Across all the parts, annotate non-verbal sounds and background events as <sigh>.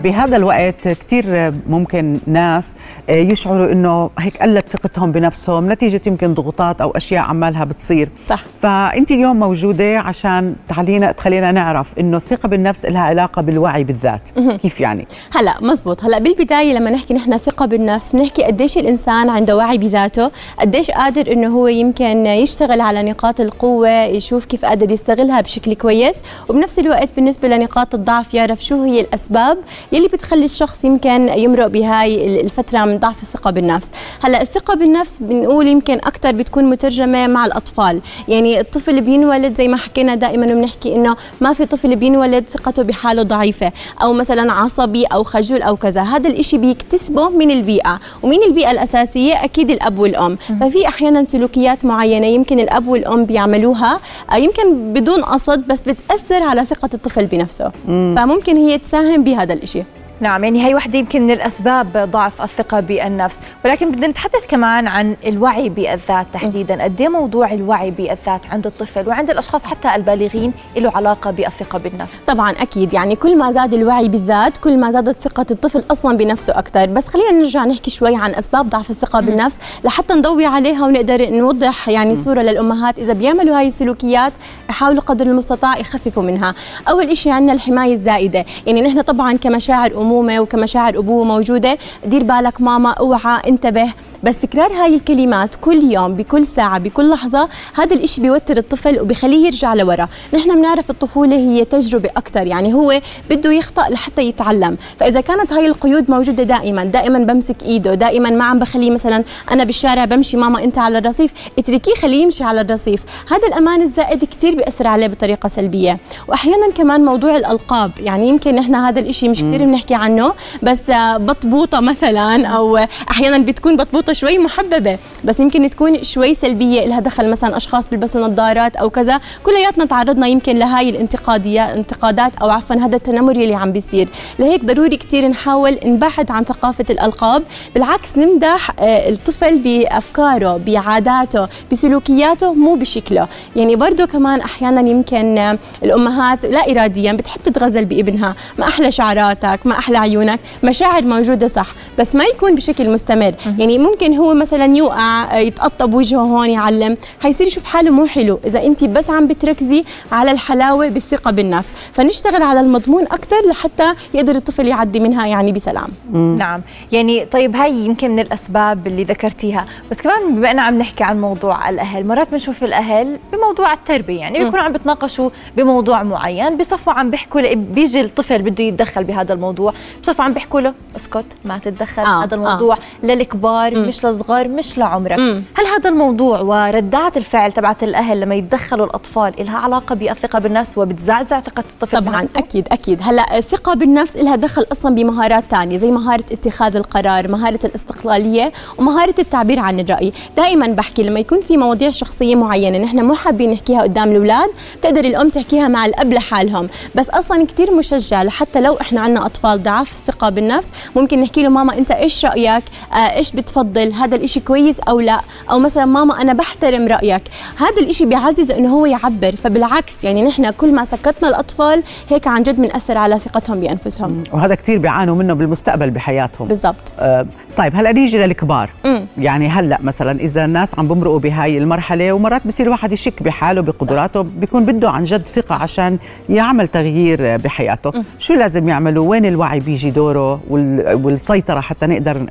بهذا الوقت كثير ممكن ناس يشعروا إنه هيك قلت ثقتهم بنفسهم نتيجة يمكن ضغوطات أو أشياء عمالها بتصير. صح. فانت اليوم موجودة عشان تعلينا تخلينا نعرف إنه الثقة بالنفس لها علاقة بالوعي بالذات. كيف يعني؟ هلا مزبوط. هلا بالبداية لما نحكي نحن ثقة بالنفس بنحكي قديش الإنسان عنده وعي بذاته قديش قادر إنه هو يمكن يشتغل على نقاط القوة يشوف كيف قادر يستغلها بشكل كويس وبنفس الوقت بالنسبة لنقاط الضعف يعرف شو هي الأسباب يلي بتخلي الشخص يمكن يمرق بهاي الفترة من ضعف الثقه بالنفس. هلأ الثقة بالنفس بنقول يمكن أكثر بتكون مترجمة مع الأطفال. يعني الطفل بينولد زي ما حكينا دائما بنحكي إنه ما في طفل بينولد ثقته بحاله ضعيفة أو مثلا عصبي أو خجول أو كذا. هذا الإشي بيكتسبه من البيئة ومين البيئة الأساسية أكيد الأب والأم. ففي أحيانا سلوكيات معينة يمكن الأب والأم بيعملوها يمكن بدون قصد بس بتأثر على ثقة الطفل بنفسه. فممكن هي تساهم بهذا الإشي. نعم يعني هي وحدة يمكن من الأسباب ضعف الثقة بالنفس. ولكن بدنا نتحدث كمان عن الوعي بالذات تحديدا. قد إيه موضوع الوعي بالذات عند الطفل وعند الأشخاص حتى البالغين له علاقة بالثقة بالنفس؟ طبعا أكيد. يعني كل ما زاد الوعي بالذات كل ما زادت ثقة الطفل أصلا بنفسه أكثر بس خلينا نرجع نحكي شوي عن أسباب ضعف الثقة بالنفس لحتى نضوي عليها ونقدر نوضح يعني صورة للأمهات. إذا بيعملوا هاي السلوكيات يحاولوا قدر المستطاع يخففوا منها. أول شيء عندنا الحماية الزائدة. يعني نحن طبعا كمشاعر امومه وكمشاعر أبوه موجودة. دير بالك ماما اوعى انتبه. بس تكرار هاي الكلمات كل يوم بكل ساعة بكل لحظة هذا الإشي بيوتر الطفل وبخليه يرجع لورا. نحن بنعرف الطفولة هي تجربة أكثر يعني هو بده يخطأ لحتى يتعلم. فإذا كانت هاي القيود موجودة دائما دائما بمسك إيده دائما ما عم بخليه مثلا أنا بالشارع بمشي ماما أنت على الرصيف اتركيه خليه يمشي على الرصيف. هذا الأمان الزائد كثير بيأثر عليه بطريقة سلبية. وأحيانا كمان موضوع الألقاب يعني يمكن نحن هذا الإشي مش كثير بنحكي عنه بس بطبوطة مثلا أو أحيانا بتكون بطبوطة نقطة شوي محببة بس يمكن تكون شوي سلبية لها دخل مثلا أشخاص بيلبسوا نظارات أو كذا. كلياتنا تعرضنا يمكن لهاي الانتقادية انتقادات أو عفوا هذا التنمر اللي عم بيصير. لهيك ضروري كثير نحاول نبعد عن ثقافة الألقاب. بالعكس نمدح الطفل بأفكاره بعاداته بسلوكياته مو بشكله. يعني برضه كمان أحيانا يمكن الأمهات لا إراديا بتحب تتغزل بإبنها. ما أحلى شعراتك ما أحلى عيونك. مشاعر موجودة صح بس ما يكون بشكل مستمر. يعني ممكن ممكن هو مثلا يوقع يتقطب وجهه هون يعلم. حيصير يشوف حاله مو حلو. إذا انت بس عم بتركزي على الحلاوة بالثقة بالنفس. فنشتغل على المضمون أكثر لحتى يقدر الطفل يعدي منها يعني بسلام. نعم. يعني طيب هاي يمكن من الأسباب اللي ذكرتيها. بس كمان بما أننا عم نحكي عن موضوع الأهل مرات بنشوف الأهل بموضوع التربية. يعني بيكونوا عم بتناقشوا بموضوع معين بصفوا عم بيحكوا بيجي الطفل بده يتدخل بهذا الموضوع. بصفوا عم بيحكوا له اسكت ما تتدخل آه هذا الموضوع آه. للكبار مش لصغار مش لعمرك. مم. هل هذا الموضوع وردات الفعل تبعت الأهل لما يتدخلوا الأطفال لها علاقة بالثقة بالنفس وبتزعزع ثقة الطفل طبعا بنفسه؟ أكيد أكيد. هلأ الثقه بالنفس لها دخل أصلا بمهارات ثانية زي مهارة اتخاذ القرار مهارة الاستقلالية ومهارة التعبير عن الرأي. دائما بحكي لما يكون في مواضيع شخصية معينة نحن مو حابين نحكيها قدام الأولاد بتقدر الأم تحكيها مع الأب لحالهم. بس أصلا كثير مشجع لحتى لو إحنا عندنا أطفال ضعاف الثقه بالنفس ممكن نحكي له ماما أنت إيش رأيك؟ آه إيش بتفضل؟ هذا الإشي كويس أو لا؟ أو مثلا ماما أنا بحترم رأيك. هذا الإشي بيعزز إنه هو يعبر. فبالعكس يعني نحن كل ما سكتنا الأطفال هيك عن جد بنأثر على ثقتهم بأنفسهم. وهذا كثير بيعانوا منه بالمستقبل بحياتهم. بالضبط. آه طيب هلأ نيجي للكبار. مم. يعني هلأ مثلا إذا الناس عم بمرقوا بهاي المرحلة ومرات بصير الواحد يشك بحاله بقدراته بيكون بده عن جد ثقة عشان يعمل تغيير بحياته. مم. شو لازم يعملوا؟ وين الوعي بيجي دوره والسيطرة حتى نقدر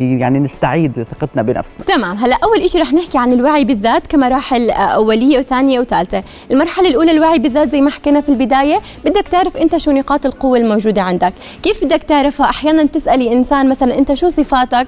يعني نستعيد ثقتنا بنفسنا. تمام هلا أول شيء رح نحكي عن الوعي بالذات كمراحل أولية وثانية وثالثة. المرحلة الأولى الوعي بالذات زي ما حكينا في البداية بدك تعرف أنت شو نقاط القوة الموجودة عندك. كيف بدك تعرفها؟ أحيانا تسألي إنسان مثلا أنت شو صفاتك؟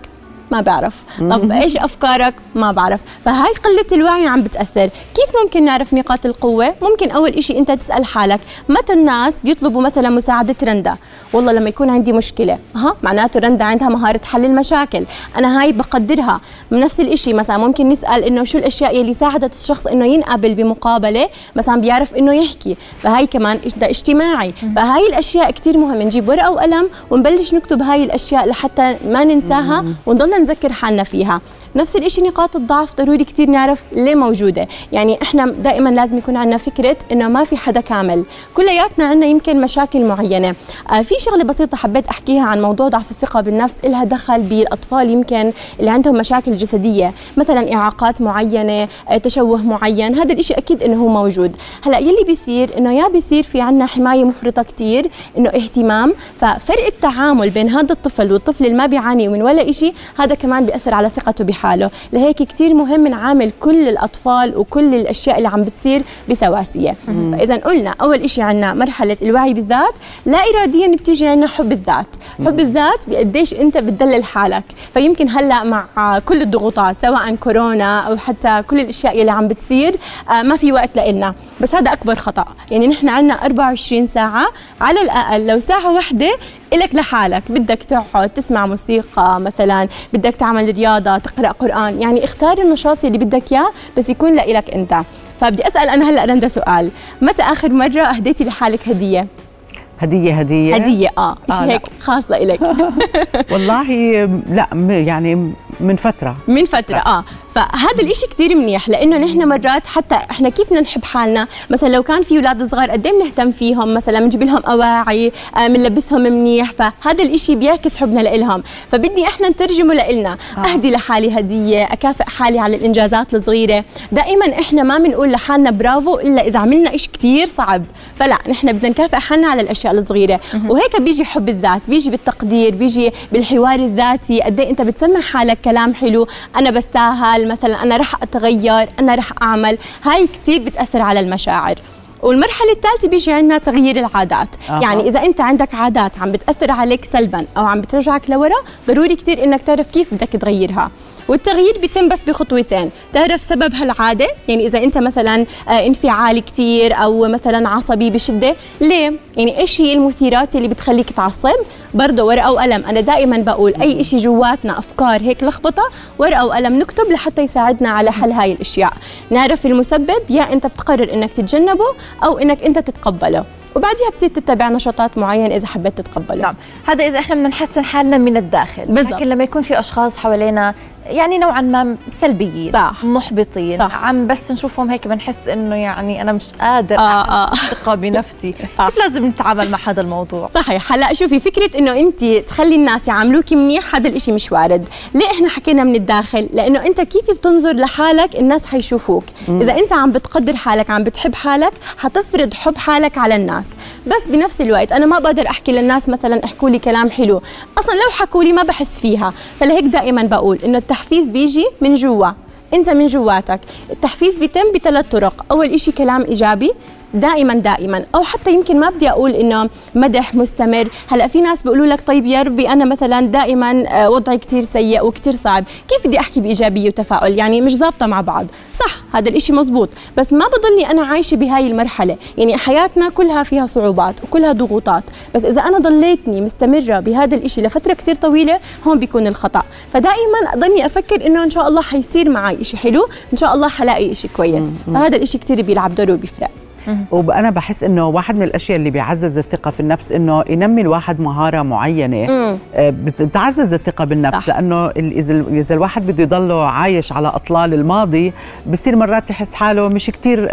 ما بعرف. طب إيش أفكارك؟ ما بعرف. فهاي قلة الوعي عم بتأثر. كيف ممكن نعرف نقاط القوة؟ ممكن أول إشي أنت تسأل حالك متى الناس بيطلبوا مثلا مساعدة رندا؟ والله لما يكون عندي مشكلة. ها معناته رندا عندها مهارة حل المشاكل. أنا هاي بقدرها. نفس الإشي مثلا ممكن نسأل إنه شو الأشياء اللي ساعدت الشخص إنه ينقبل بمقابلة؟ مثلا بيعرف إنه يحكي. فهاي كمان ده اجتماعي. فهاي الأشياء كثير مهم نجيب ورقة وقلم ونبلش نكتب هاي الأشياء لحتى ما ننساها ونضلنا نذكر حالنا فيها. نفس الشيء نقاط الضعف ضروري كثير نعرف ليه موجودة. يعني إحنا دائما لازم يكون عندنا فكرة إنه ما في حدا كامل. كلياتنا عندنا يمكن مشاكل معينة. آه في شغلة بسيطة حبيت أحكيها عن موضوع ضعف الثقة بالنفس لها دخل بالأطفال يمكن اللي عندهم مشاكل جسدية. مثلا إعاقات معينة آه تشوه معين. هذا الشيء أكيد إنه هو موجود. هلأ يلي بيصير؟ إنه يا بيصير في عندنا حماية مفرطة كثير إنه اهتمام. ففرق التعامل بين هذا الطفل والطفل اللي ما بيعاني من ولا شيء هذا كمان بيأثر على ثقته بحاله حاله لهيك كثير مهم نعامل كل الأطفال وكل الأشياء اللي عم بتصير بسواسية. فإذا قلنا أول شيء عنا مرحلة الوعي بالذات لا إراديا بتيجي عنا حب الذات. حب الذات بقديش أنت بتدلل حالك. فيمكن هلأ مع كل الضغوطات سواء كورونا أو حتى كل الأشياء اللي عم بتصير آه، ما في وقت لإلنا. بس هذا أكبر خطأ. يعني نحن عنا 24 ساعة على الأقل. لو ساعة واحدة إلك لحالك. بدك تقعد تسمع موسيقى مثلا بدك تعمل رياضة تقرأ قرآن. يعني اختار النشاط اللي بدك إياه بس يكون لإلك أنت. فبدي أسأل أنا هلأ رندا سؤال. متى آخر مرة أهديتي لحالك هدية؟ هدية هدية؟ هدية آه. شيء آه هيك خاص لإلك. <laughs> والله لا يعني من فترة. من فترة آه. فهذا الإشي كثير منيح لأنه نحن مرات حتى إحنا كيف بدنا نحب حالنا؟ مثلا لو كان في أولاد صغار قد إيه بنهتم فيهم؟ مثلا بنجيب لهم أواعي بنلبسهم آه منيح فهذا الإشي بيعكس حبنا لهم فبدي إحنا نترجمه لنا آه. أهدي لحالي هدية أكافئ حالي على الإنجازات الصغيرة. دائما إحنا ما بنقول لحالنا برافو إلا إذا عملنا إشي كثير صعب. فلا نحن بدنا نكافئ حالنا على الأشياء الصغيرة. وهيك بيجي حب الذات بيجي بالتقدير بيجي بالحوار الذاتي. قد إيه أنت بتسمع حالك كلام حلو أنا بستاهل مثلا أنا رح أتغير أنا رح أعمل. هاي كثير بتأثر على المشاعر. والمرحلة الثالثة بيجي عندنا تغيير العادات. أه. يعني إذا أنت عندك عادات عم بتأثر عليك سلبا أو عم بترجعك لورا ضروري كثير إنك تعرف كيف بدك تغيرها. والتغيير بيتم بس بخطوتين. تعرف سبب هالعادة يعني إذا أنت مثلا آه، انفعالي كثير أو مثلا عصبي بشدة ليه؟ يعني إيش هي المثيرات اللي بتخليك تعصب؟ برضه ورقة وقلم. أنا دائما بقول أي شيء جواتنا أفكار هيك لخبطة ورقة وقلم نكتب لحتى يساعدنا على حل هاي الأشياء. نعرف المسبب يا أنت بتقرر إنك تتجنبه أو إنك أنت تتقبله. وبعديها بتصير تتبع نشاطات معينة إذا حبيت تتقبله. نعم. هذا إذا إحنا بدنا نحسن حالنا من الداخل. بالزبط. لكن لما يكون في أشخاص حوالينا يعني نوعا ما سلبيين صح. محبطين صح. عم بس نشوفهم هيك بنحس إنه يعني أنا مش قادر آه آه. ثقه بنفسي <laughs> صح. كيف لازم نتعامل مع هذا الموضوع صحيح هلا شوفي فكرة إنه أنت تخلي الناس يعاملوك منيح هذا الإشي مش وارد ليه إحنا حكينا من الداخل لأنه أنت كيف بتنظر لحالك الناس حيشوفوك مم. إذا أنت عم بتقدر حالك عم بتحب حالك حتفرض حب حالك على الناس بس بنفس الوقت أنا ما بقدر أحكي للناس مثلا احكوا لي كلام حلو أصلا لو حكوا لي ما بحس فيها فلهيك دائما بقول إنه التحفيز بيجي من جوا. انت من جواتك. التحفيز بيتم بثلاث طرق. أول إشي كلام إيجابي. دائما دائما. أو حتى يمكن ما بدي أقول إنه مدح مستمر. هلأ في ناس بيقولوا لك طيب يا ربي أنا مثلا دائما آه، وضعي كثير سيء وكثير صعب. كيف بدي أحكي بإيجابية وتفاؤل؟ يعني مش ظابطة مع بعض. صح هذا الإشي مزبوط. بس ما بضلني أنا عايشة بهاي المرحلة. يعني حياتنا كلها فيها صعوبات وكلها ضغوطات. بس إذا أنا ضليتني مستمرة بهذا الإشي لفترة كثير طويلة هون بيكون الخطأ. فدائما أضلني أفكر إنه إن شاء الله حيصير معي إشي حلو إن شاء الله حلاقي إشي كويس. فهذا الإشي كثير بيلعب دور وبيفرق. وأنا بحس إنه واحد من الأشياء اللي بيعزز الثقة في النفس إنه ينمي الواحد مهارة معينة آه، بتعزز الثقة بالنفس. صح. لأنه إذا إذا الواحد بده يضله عايش على أطلال الماضي بصير مرات يحس حاله مش كتير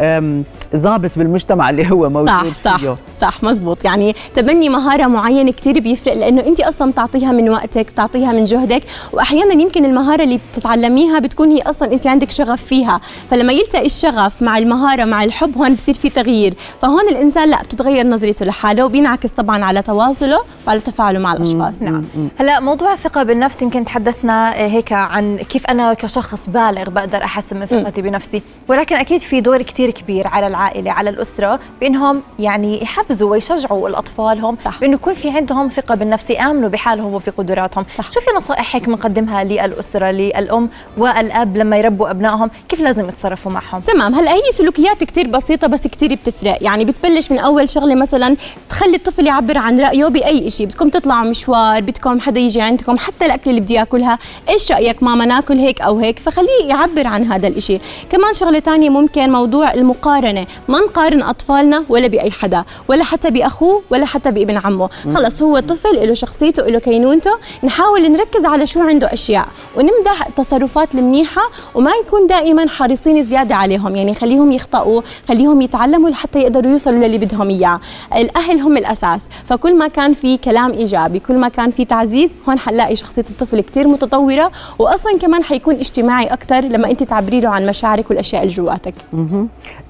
ظابط بالمجتمع اللي هو موجود صح فيه. صح صح مزبوط. يعني تبني مهارة معينة كثير بيفرق لأنه أنت أصلا بتعطيها من وقتك بتعطيها من جهدك واحيانا يمكن المهارة اللي بتتعلميها بتكون هي أصلا أنت عندك شغف فيها. فلما يلتقي الشغف مع المهارة مع الحب هون بصير في تغيير فهون الإنسان لا بتتغير نظرته لحاله وبينعكس طبعا على تواصله وعلى تفاعله مع الأشخاص. نعم. هلا موضوع الثقة بالنفس يمكن تحدثنا هيك عن كيف أنا كشخص بالغ بقدر أحسن من ثقتي بنفسي. ولكن أكيد في دور كثير كبير على العائلة على الأسرة بإنهم يعني يحفزوا ويشجعوا الأطفالهم صح. بانه يكون في عندهم ثقة بالنفس يآمنوا بحالهم وبقدراتهم. صح. شو في نصائح هيك بنقدمها للأسرة للأم والأب لما يربوا أبنائهم؟ كيف لازم يتصرفوا معهم؟ تمام. هلا هي سلوكيات كتير بسيطة بس كتير بتفرق. يعني بتبلش من أول شغلة مثلا تخلي الطفل يعبر عن رأيه بأي شيء بدكم تطلعوا مشوار بدكم حدا يجي عندكم حتى الأكل اللي بدي ياكلها إيش رأيك ماما ناكل هيك أو هيك؟ فخليه يعبر عن هذا الشيء كمان شغلة ثانية ممكن موضوع المقارنة. ما نقارن أطفالنا ولا بأي حدا ولا حتى بأخوه ولا حتى بابن عمه. خلص هو طفل له شخصيته له كينونته. نحاول نركز على شو عنده أشياء ونمدح التصرفات المنيحة وما نكون دائما حريصين زيادة عليهم. يعني خليهم يخطئوا خليهم يتعلموا لحتى يقدروا يوصلوا للي بدهم إياه. الأهل هم الأساس. فكل ما كان في كلام إيجابي كل ما كان في تعزيز هون حنلاقي شخصية الطفل كتير متطورة واصلا كمان حيكون اجتماعي أكثر لما أنت تعبري له عن مشاعرك والأشياء اللي جواتك.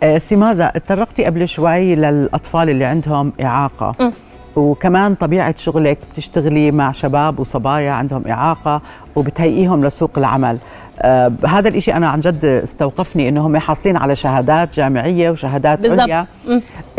آه، سمازة اتطرقتي قبل شوي للأطفال اللي عندهم إعاقة. م. وكمان طبيعة شغلك بتشتغلي مع شباب وصبايا عندهم إعاقة وبتهيئيهم لسوق العمل. آه هذا الإشي أنا عن جد استوقفني إنهم حاصلين على شهادات جامعية وشهادات. عليا.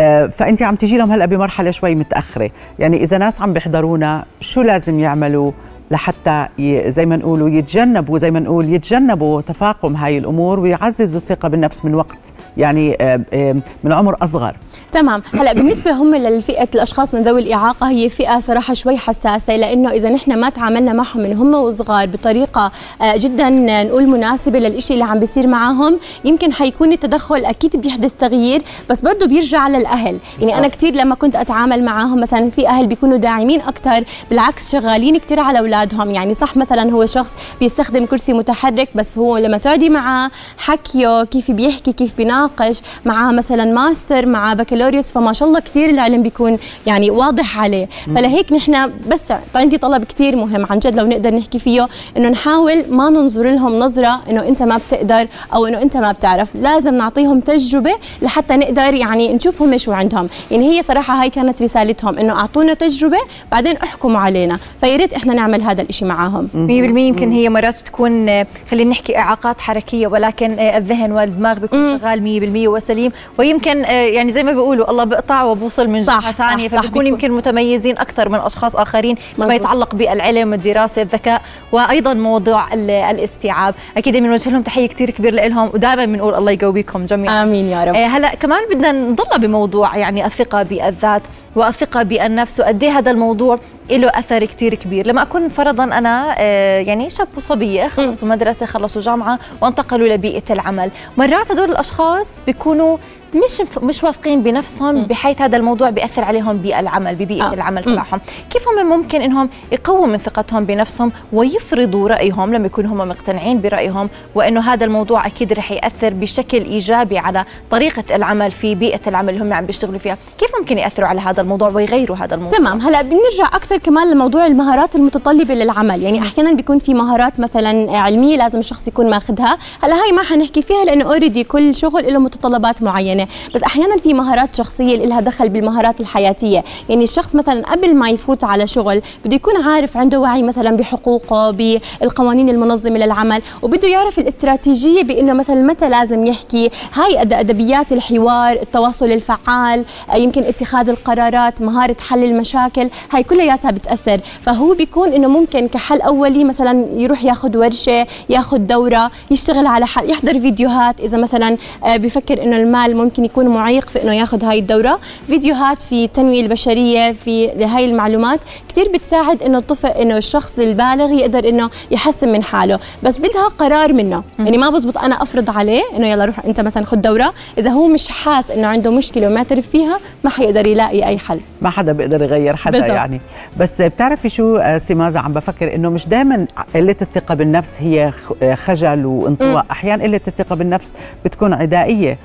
آه فأنت عم تجي لهم هلأ بمرحلة شوي متأخرة يعني إذا ناس عم بيحضرونا شو لازم يعملوا لحتى ي- زي ما نقولوا يتجنبوا زي ما نقول يتجنبوا تفاقم هاي الأمور ويعززوا الثقة بالنفس من وقت يعني آه، من عمر أصغر تمام. هلا بالنسبة هم للفئه الأشخاص من ذوي الإعاقة هي فئة صراحة شوي حساسة لأنه إذا نحن ما تعاملنا معهم من هم وصغار بطريقة آه، جدا نقول مناسبة للإشي اللي عم بيصير معهم يمكن حيكون التدخل أكيد بيحدث تغيير بس برضه بيرجع للأهل. يعني أنا كثير لما كنت أتعامل معاهم مثلا في أهل بيكونوا داعمين أكثر بالعكس شغالين كثير على أولادهم. يعني صح مثلا هو شخص بيستخدم كرسي متحرك بس هو لما تقعدي معاه حكيه كيف بيحكي كيف بيناقش معاه مثلا ماستر مع بكالوريوس فما شاء الله كثير العلم بيكون يعني واضح عليه. فلهيك نحن بس عندي طلب كثير مهم عن جد لو نقدر نحكي فيه إنه نحاول ما ننظر لهم نظرة إنه أنت ما بتقدر أو إنه أنت ما بتعرف. لازم نعطيهم تجربة لحتى نقدر يعني نشوف هم شو عندهم. يعني هي صراحة هاي كانت رسالتهم إنه أعطونا تجربة بعدين احكموا علينا. فيا ريت إحنا نعمل هذا الإشي معاهم. 100% يمكن هي مرات بتكون خلينا نحكي إعاقات حركية ولكن آه، الذهن والدماغ بيكون شغال 100% وسليم. ويمكن آه، يعني زي ما بيقولوا الله بقطع وبوصل من جهة ثانية بيكون. يمكن متميزين أكثر من أشخاص آخرين فيما. يتعلق بالعلم الدراسه الذكاء وأيضا موضوع ال- الاستيعاب. أكيد بنوجه لهم تحية كثير كبير لهم ودائما بنقول الله يقويكم جميعا. آمين يا رب. آه، هلا كمان بدنا نضل بموضوع يعني الثقة بالذات والثقة بالنفس وقد إيه هذا الموضوع له أثر كثير كبير. لما أكون فرضا أنا آه، يعني شاب وصبية خلصوا مدرسة خلصوا جامعة وانتقلوا لبيئة العمل مرات هدول الأشخاص بيكونوا مش مش واثقين بنفسهم بحيث هذا الموضوع بيأثر عليهم بالعمل ببيئة آه. العمل. تبعهم. كيف هم ممكن إنهم يقووا من ثقتهم بنفسهم ويفرضوا رأيهم؟ لما يكونوا هم مقتنعين برأيهم وإنه هذا الموضوع أكيد رح يأثر بشكل إيجابي على طريقة العمل في بيئة العمل اللي هم عم بيشتغلوا فيها. كيف ممكن يأثروا على هذا الموضوع ويغيروا هذا الموضوع؟ تمام. هلا بنرجع أكثر كمان لموضوع المهارات المتطلبة للعمل. يعني أحيانا بيكون في مهارات مثلا علمية لازم الشخص يكون ماخذها هلا هاي ما حنحكي فيها لأنه اوريدي كل شغل له متطلبات معينة. بس أحيانا في مهارات شخصية اللي لها دخل بالمهارات الحياتية. يعني الشخص مثلا قبل ما يفوت على شغل بده يكون عارف عنده وعي مثلا بحقوقه بالقوانين المنظمة للعمل وبده يعرف الاستراتيجية بإنه مثلا متى لازم يحكي. هاي أدبيات الحوار التواصل الفعال يمكن اتخاذ القرارات مهارة حل المشاكل هاي كلياتها بتأثر. فهو بيكون إنه ممكن كحل أولي مثلا يروح ياخذ ورشة ياخذ دورة يشتغل على حل يحضر فيديوهات. إذا مثلا آه، بفكر إنه المال ممكن يكون معيق في إنه ياخذ هاي الدورة. فيديوهات في التنميه البشرية في لهي المعلومات كثير بتساعد إنه الطفل إنه الشخص البالغ يقدر إنه يحسن من حاله. بس بدها قرار منه. يعني ما بزبط أنا أفرض عليه إنه يلا روح أنت مثلا خذ دورة. إذا هو مش حاس إنه عنده مشكلة ومعترف فيها ما حيقدر يلاقي أي حل. ما حدا بيقدر يغير حدا بالضبط. يعني. بس بتعرفي شو آه، سمازة عم بفكر إنه مش دائما قلة الثقة بالنفس هي آه، خجل وانطواء. أحيانا قلة الثقة بالنفس بتكون عدائية.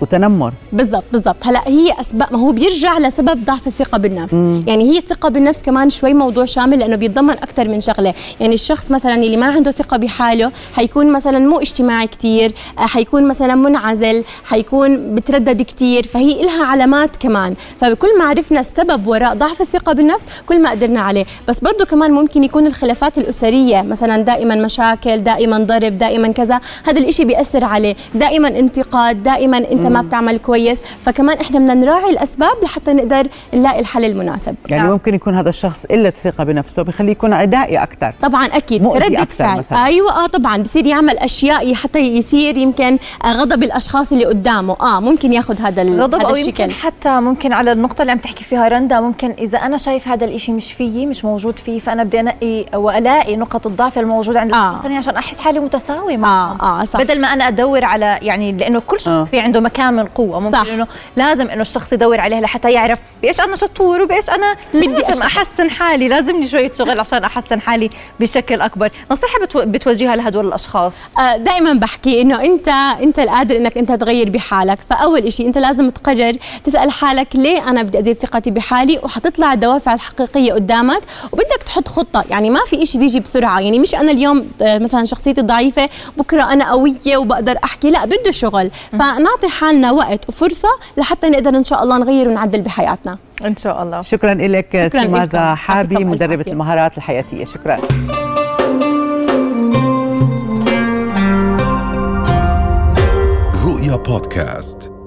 وتنمر. بالضبط بالضبط. هلا هي أسباب ما هو بيرجع لسبب ضعف الثقة بالنفس. مم. يعني هي الثقة بالنفس كمان شوي موضوع شامل لأنه بيتضمن أكثر من شغلة. يعني الشخص مثلا اللي ما عنده ثقة بحاله حيكون مثلا مو اجتماعي كثير حيكون مثلا منعزل حيكون بتردد كثير فهي لها علامات كمان. فكل ما عرفنا السبب وراء ضعف الثقة بالنفس كل ما قدرنا عليه. بس برضه كمان ممكن يكون الخلافات الأسرية مثلا دائما مشاكل دائما ضرب دائما كذا هذا الإشي بيأثر عليه. دائما انتقاد دائما أنت ما بتعمل كويس فكمان إحنا بدنا نراعي الأسباب لحتى نقدر نلاقي الحل المناسب. يعني نعم. ممكن يكون هذا الشخص قلة ثقة بنفسه بخليه يكون عدائي أكثر طبعا أكيد. أكثر فعل. مثلاً. أيوه آه طبعا. بصير يعمل أشياء حتى يثير يمكن آه، غضب الأشخاص اللي قدامه. آه ممكن ياخذ هذا غضب هذا أو الشكل يمكن حتى ممكن على النقطة اللي عم تحكي فيها رندا ممكن إذا أنا شايف هذا الإشي مش فيي مش موجود فيه فأنا بدي أنقي وألاقي نقط الضعف الموجودة عند آه. عشان أحس حالي متساوي معه آه آه صح. بدل ما أنا أدور على يعني لأنه كل شخص آه. في عنده مكان من قوة. ممكن صح. إنه لازم إنه الشخص يدور عليها لحتى يعرف بإيش أنا شطور وبإيش أنا بدي لازم. أحسن حالي. لازمني شوية شغل عشان أحسن حالي بشكل أكبر. نصيحة بتو... بتوجهها لهدول الأشخاص. آه، دائما بحكي إنه أنت أنت القادر إنك أنت تغير بحالك. فأول شيء أنت لازم تقرر تسأل حالك ليه أنا بدي أزيد ثقتي بحالي وحتطلع الدوافع الحقيقية قدامك وبدك تحط خطة. يعني ما في شيء بيجي بسرعة. يعني مش أنا اليوم آه، مثلا شخصيتي ضعيفة بكرة أنا قوية وبقدر أحكي. لا بده شغل. فنعطي حالنا وقت وفرصة لحتى نقدر إن شاء الله نغير ونعدل بحياتنا. إن شاء الله. شكرا لك لكم. حابي عافية. المهارات الحياتية. شكرا. رؤيا بودكاست.